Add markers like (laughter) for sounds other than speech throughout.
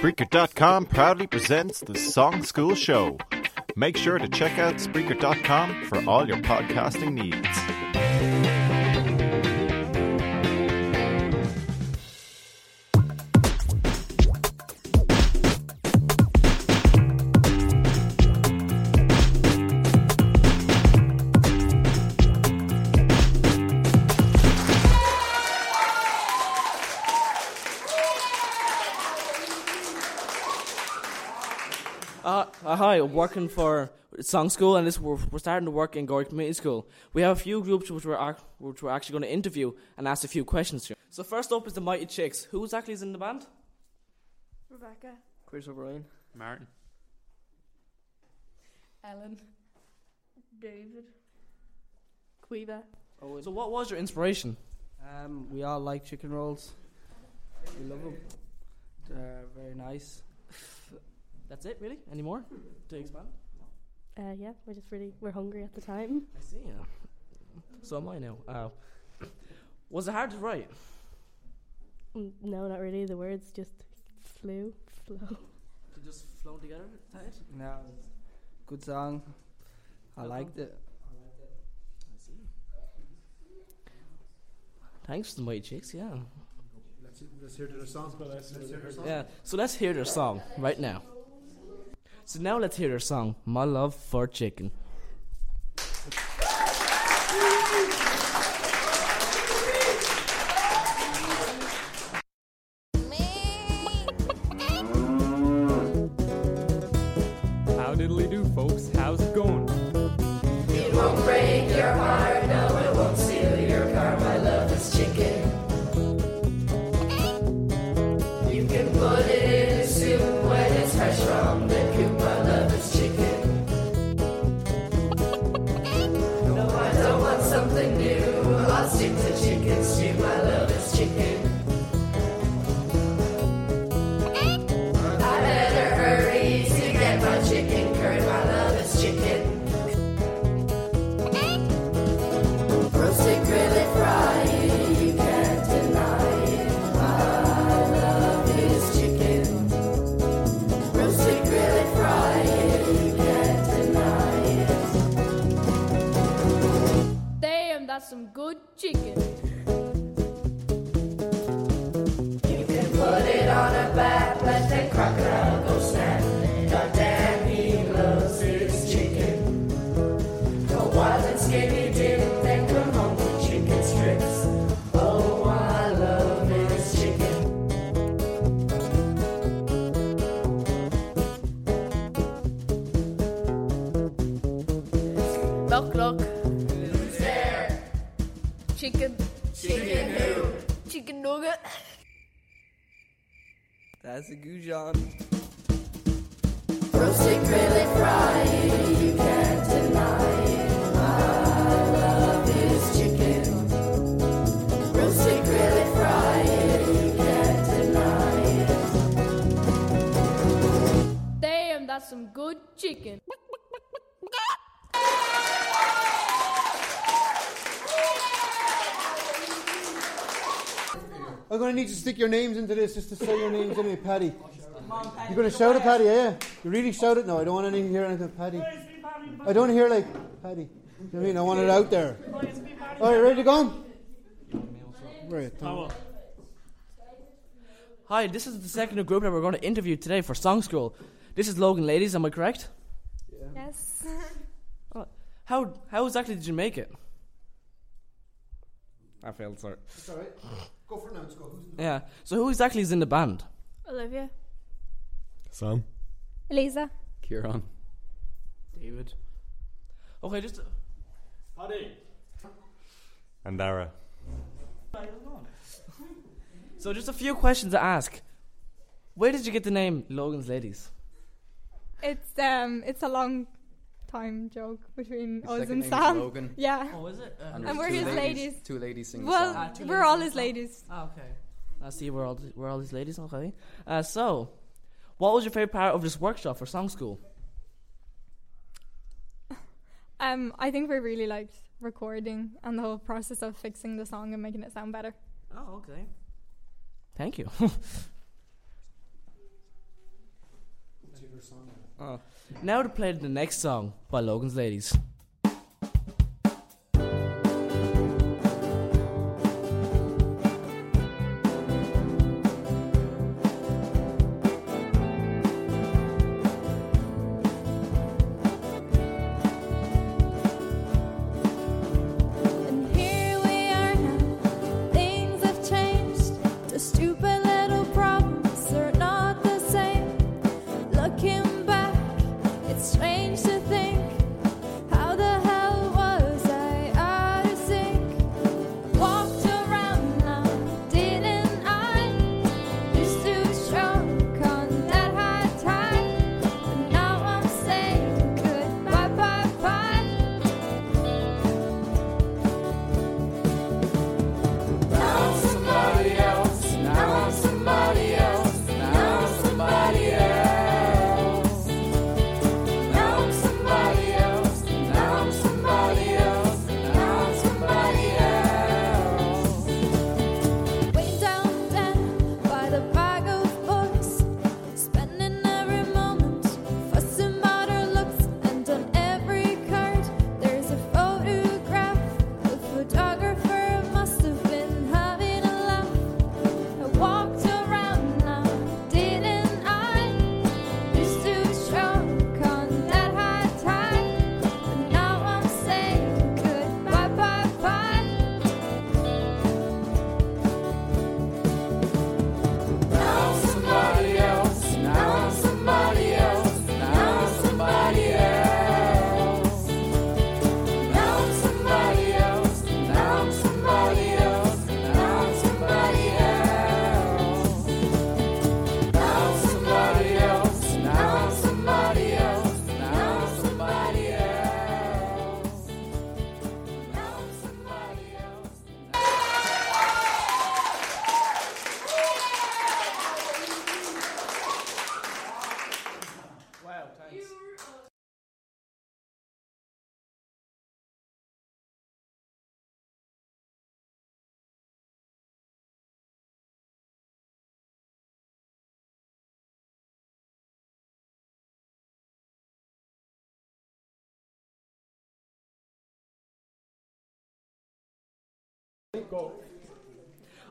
Spreaker.com proudly presents the Song School Show. Make sure to check out Spreaker.com for all your podcasting needs. Working for Song School, and this we're, we're starting to work in Gorey Community School. We have a few groups which we're, which we're actually going to interview and ask a few questions to. So first up is the Mighty Chicks. Who exactly is in the band? Rebecca. Chris O'Brien. Martin. Ellen. David. Caoimhe. Oh, so what was your inspiration? Um, we all like chicken rolls. We love them. They're very nice. That's it, really? Any more to expand? Uh, yeah, we're just really we're hungry at the time. I see. Yeah. So am I now. Uh, was it hard to write? Mm, No, not really. The words just flew, flow. To just flow together? Is that it? No, good song. I Well liked it. I see. Thanks to the Mighty Chicks, yeah. Let's, let's hear their song. Let's, let's hear their song. Yeah. So let's hear their song right now. So now let's hear their song, My Love for Chicken. Knock knock. Who's there? Chicken. Chicken who? Chicken nugget. That's a goujon. Roasted, really fried, you can't deny it. My love is chicken. Roasted, really fried, you can't deny it. Damn, that's some good chicken. Going to need you to stick your names into this just to say your names anyway, Paddy. You're going to shout it, Paddy, yeah? You really shout it? No, I don't want to hear anything, Paddy. I don't want to hear like Paddy. You know what I mean? I want it out there. All right, ready to go? Right. thank- Hi, this is the second group that we're going to interview today for Song School. This is Logan Ladies, am I correct? Yes. (laughs) How how exactly did you make it? I failed, sorry. It's all right. (laughs) Go for it now. Let's go. Who's in the Yeah. So who exactly is in the band? Olivia. Sam. Elisa. Kieran. David. Okay, just And Dara. so just a few questions to ask. Where did you get the name Logan's Ladies? It's um it's a long time joke between His us and Sam. Logan. (laughs) Yeah. Oh, is it? Uh, And there's we're his ladies. Two ladies sing Well, song. Ah, we're ladies all his ladies. Ah, okay. I see. We're all we're all these ladies. Okay. Uh, so, what was your favorite part of this workshop for song school? (laughs) Um, I think we really liked recording and the whole process of fixing the song and making it sound better. Oh, okay. Thank you. (laughs) Uh, now to play the next song by Logan's Ladies. The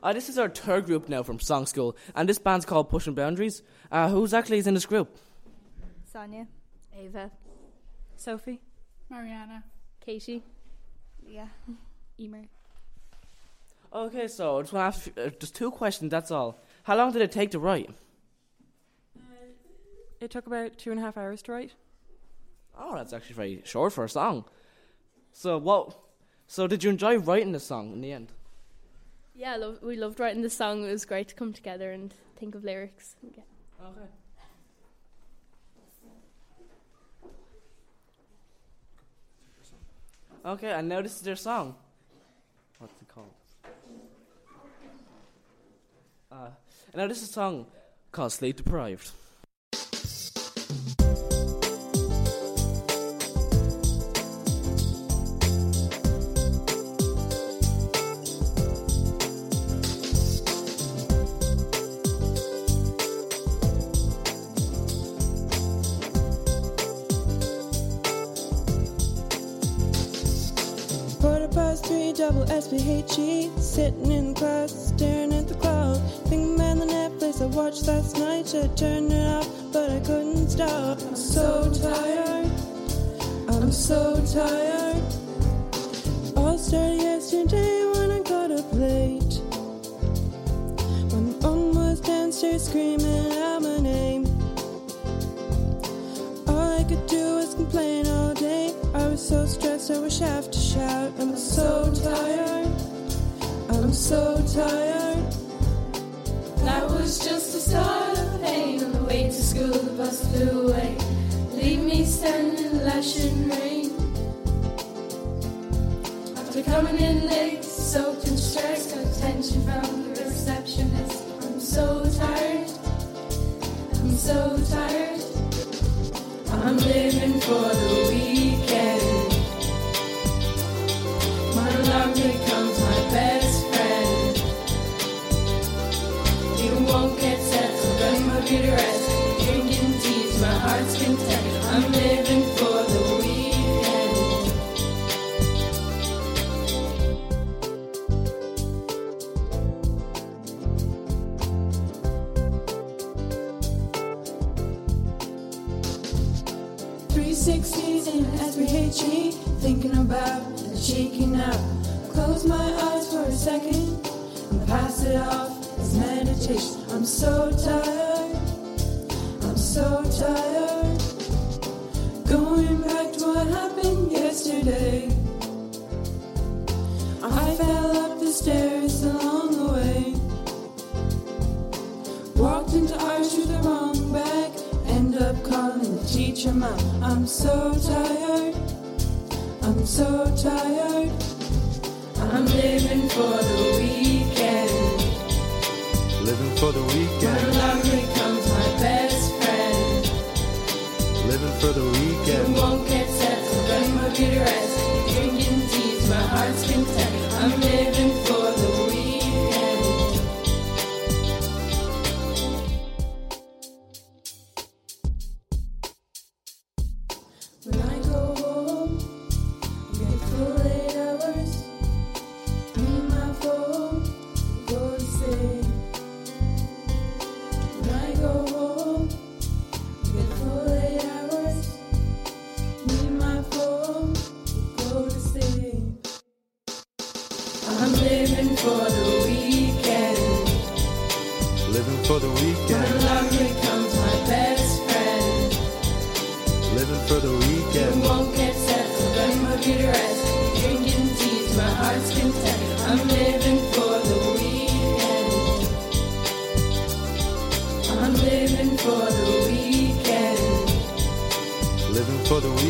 Uh, this is our third group now from Song School, and this band's called Pushing Boundaries. Uh, who's actually is in this group? Sonia, Ava. Sophie, Mariana. Katie. Leah, (laughs) Emer. Okay, so I just want to ask uh, just two questions. That's all. How long did it take to write? It took about two and a half hours to write. Oh, that's actually very short for a song. So what? So did you enjoy writing the song in the end? Yeah, lo- we loved writing the song. It was great to come together and think of lyrics. Okay. Okay. Okay, this is their song. What's it called? Uh, now this is a song called "Sleep Deprived." Double SPHE. Sitting in class, staring at the cloud. Thinking about the Netflix I watched last night. Should turn it off, but I couldn't stop. I'm so tired. I'm so tired. All started yesterday when I got up late. When mom was downstairs screaming out my name. All I could do was complain all day. I was so stressed, I wish I have to I'm so tired. I'm so tired. That was just the start of pain. On the way to school, the bus flew away. Leave me standing in the lashing rain. After coming in late, soaked and stressed, got attention from the receptionist. I'm so tired. I'm so tired. I'm living for the weekend. Get my rest. My heart's content. I'm living for the weekend. Three sixties in SPHE, thinking about and shaking out. Close my eyes for a second and pass it off as meditation. I'm so tired, so tired. Going back to what happened yesterday. I fell up the stairs along the way. Walked into ours with the wrong bag. End up calling the teacher mom. I'm so tired. I'm so tired. I'm living for the weekend. Living for the weekend. For the weekend. love becomes my best friend. Living for the You weekend. won't get settled, but my good rest. Drinking teas, my heart's content. I'm living for the weekend. I'm living for the weekend. Living for the weekend.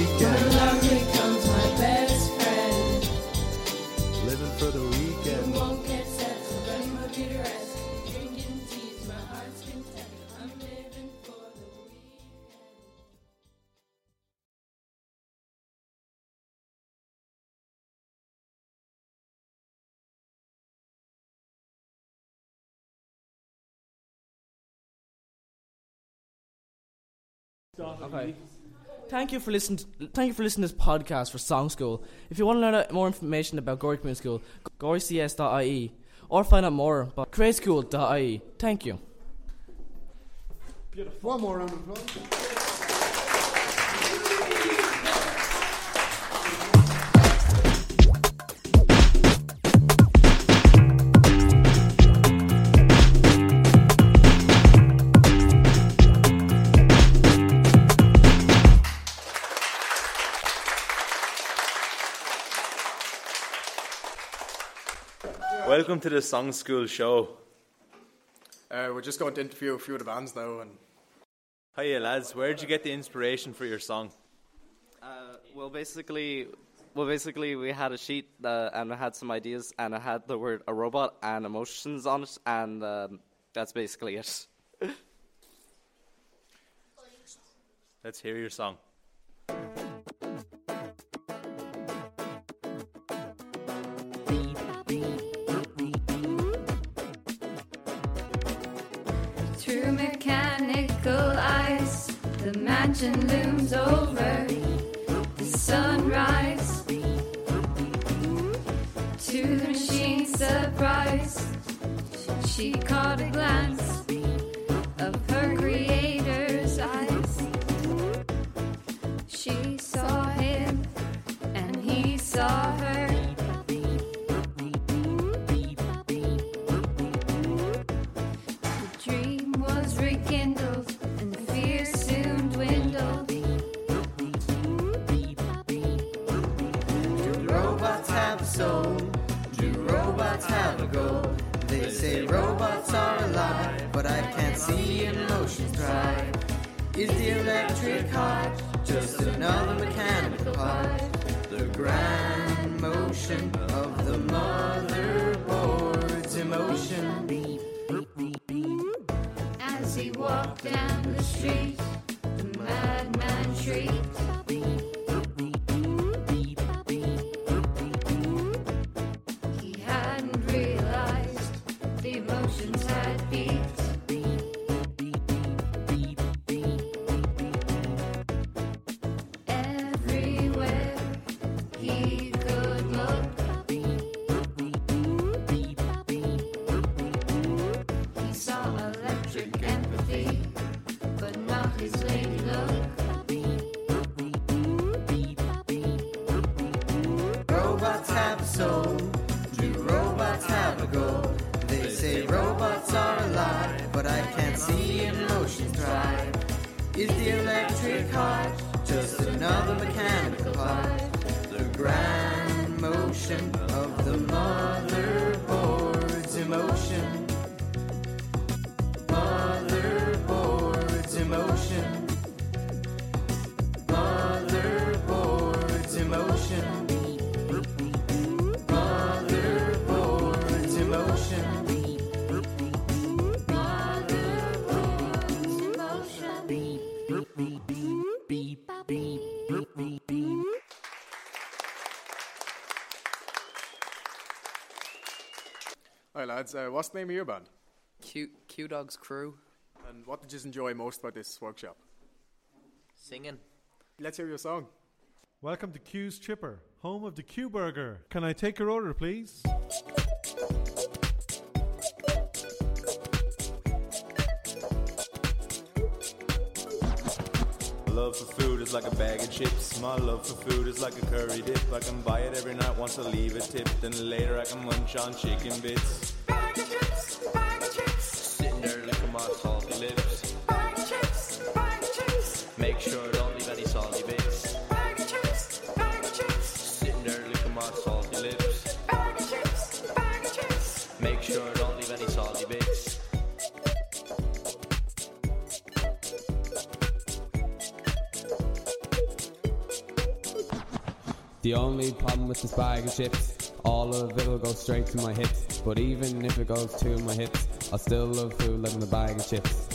Okay. Thank you for listening. Thank you for listening to this podcast for Song School. If you want to learn out more information about Gorey Community School, go gorycs.ie or find out more about createschool.ie. Thank you. One more round of applause. Welcome to the Song School show. Uh, we're just going to interview a few of the bands now, and Hiya lads, where'd you get the inspiration for your song? Uh, well, basically, well, basically, we had a sheet uh, and I had some ideas, and I had the word a robot and emotions on it, and um, that's basically it. (laughs) Let's hear your song. Mansion looms over the sunrise. To the machine's surprise, she caught a glance electric just another mechanical part? The grand motion lads, uh, what's the name of your band? Q Q Dog's crew. And what did you enjoy most about this workshop? Singing. Let's hear your song. Welcome to Q's Chipper, home of the Q Burger. Can I take your order, please? My love for food is like a bag of chips. My love for food is like a curry dip. I can buy it every night once I leave a tip. Then later I can munch on chicken bits. Problem with this bag of chips, all of it will go straight to my hips. But even if it goes to my hips, I still love food like the bag of chips.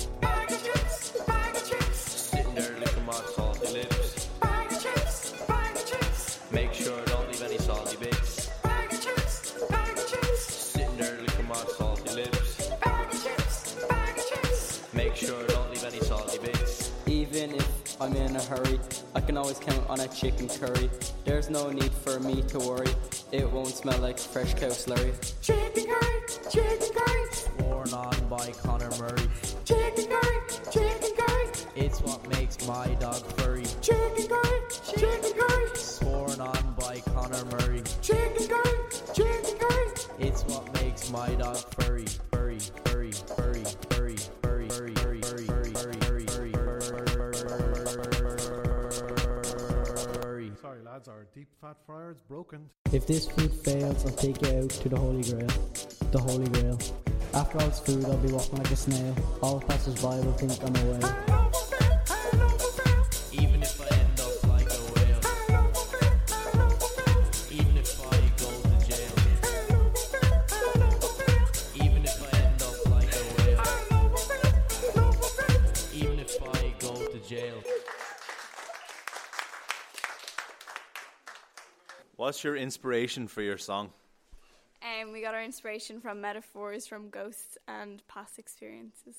Can always count on a chicken curry. There's no need for me to worry, it won't smell like fresh cow slurry. Chicken curry, chicken curry, Sworn on by Conor Murray. chicken curry, chicken curry, It's what makes my dog furry. chicken curry, chicken curry, Sworn on by Conor Murray. chicken curry, chicken curry. It's what makes my dog furry. Furry, furry, furry, furry, Our deep fat fryer is broken. If this food fails, I'll take you out to the Holy Grail. The Holy Grail. After all this food, I'll be walking like a snail. All passers by will think I'm a What's your inspiration for your song? Um, we got our inspiration from metaphors from ghosts and past experiences.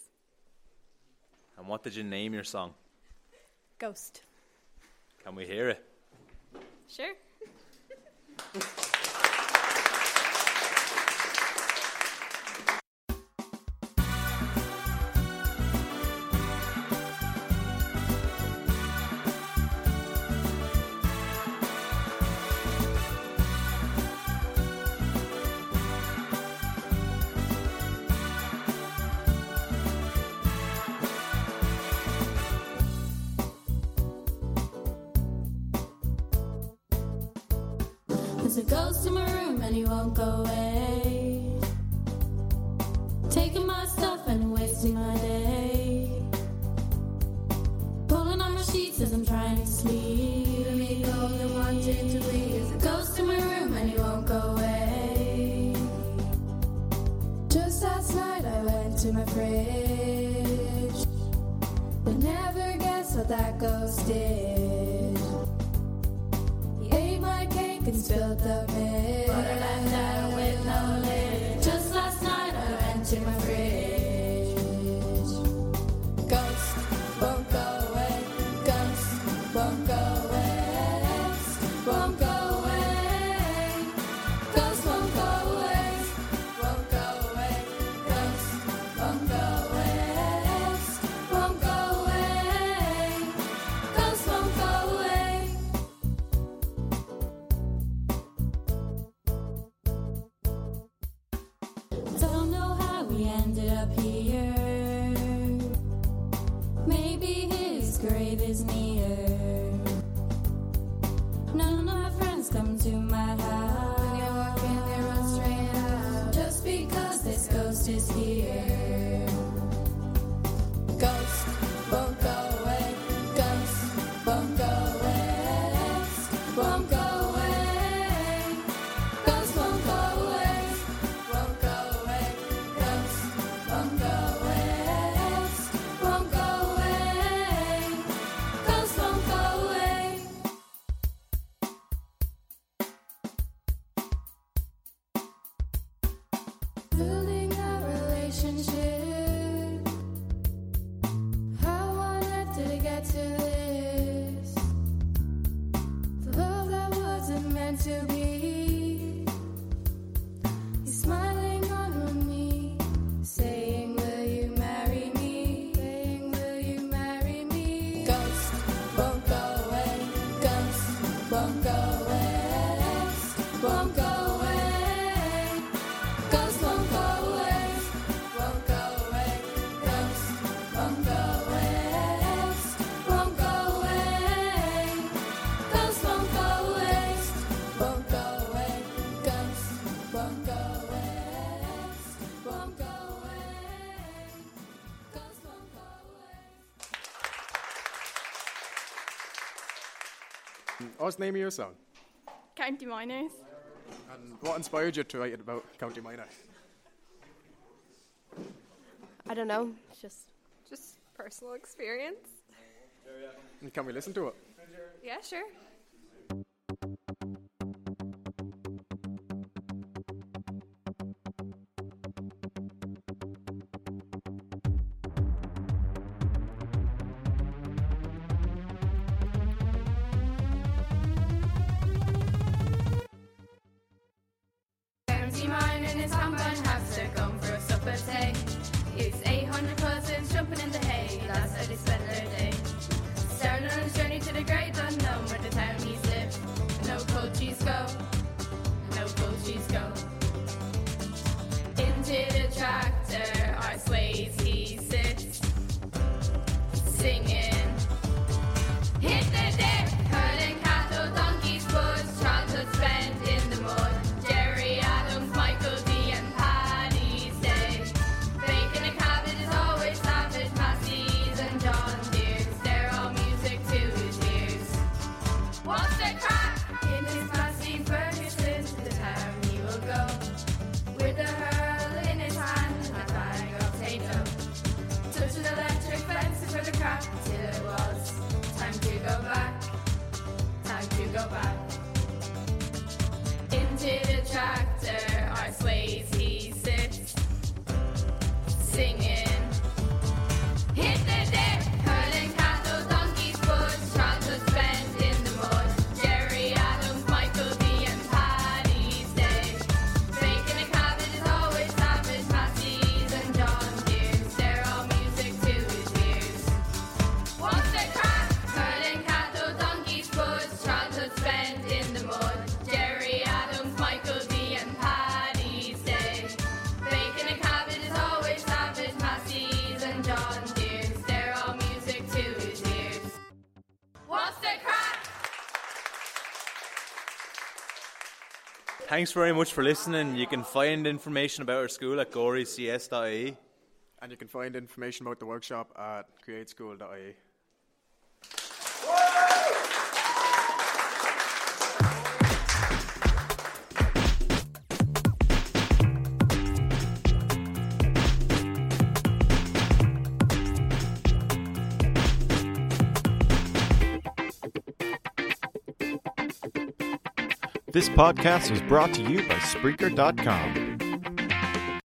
And what did you name your song? Ghost. Can we hear it? Sure. (laughs) that ghost did. He ate my cake and spilled the milk. What's the name of your song? County Miners. And what inspired you to write about County Miners? I don't know. It's just just personal experience. And can we listen to it? Yeah, sure. empty mine and his handbone has to come for a supper take. It's 800 persons jumping in the hay. Thanks very much for listening. You can find information about our school at gorycs.ie. And you can find information about the workshop at createschool.ie. This podcast was brought to you by Spreaker.com.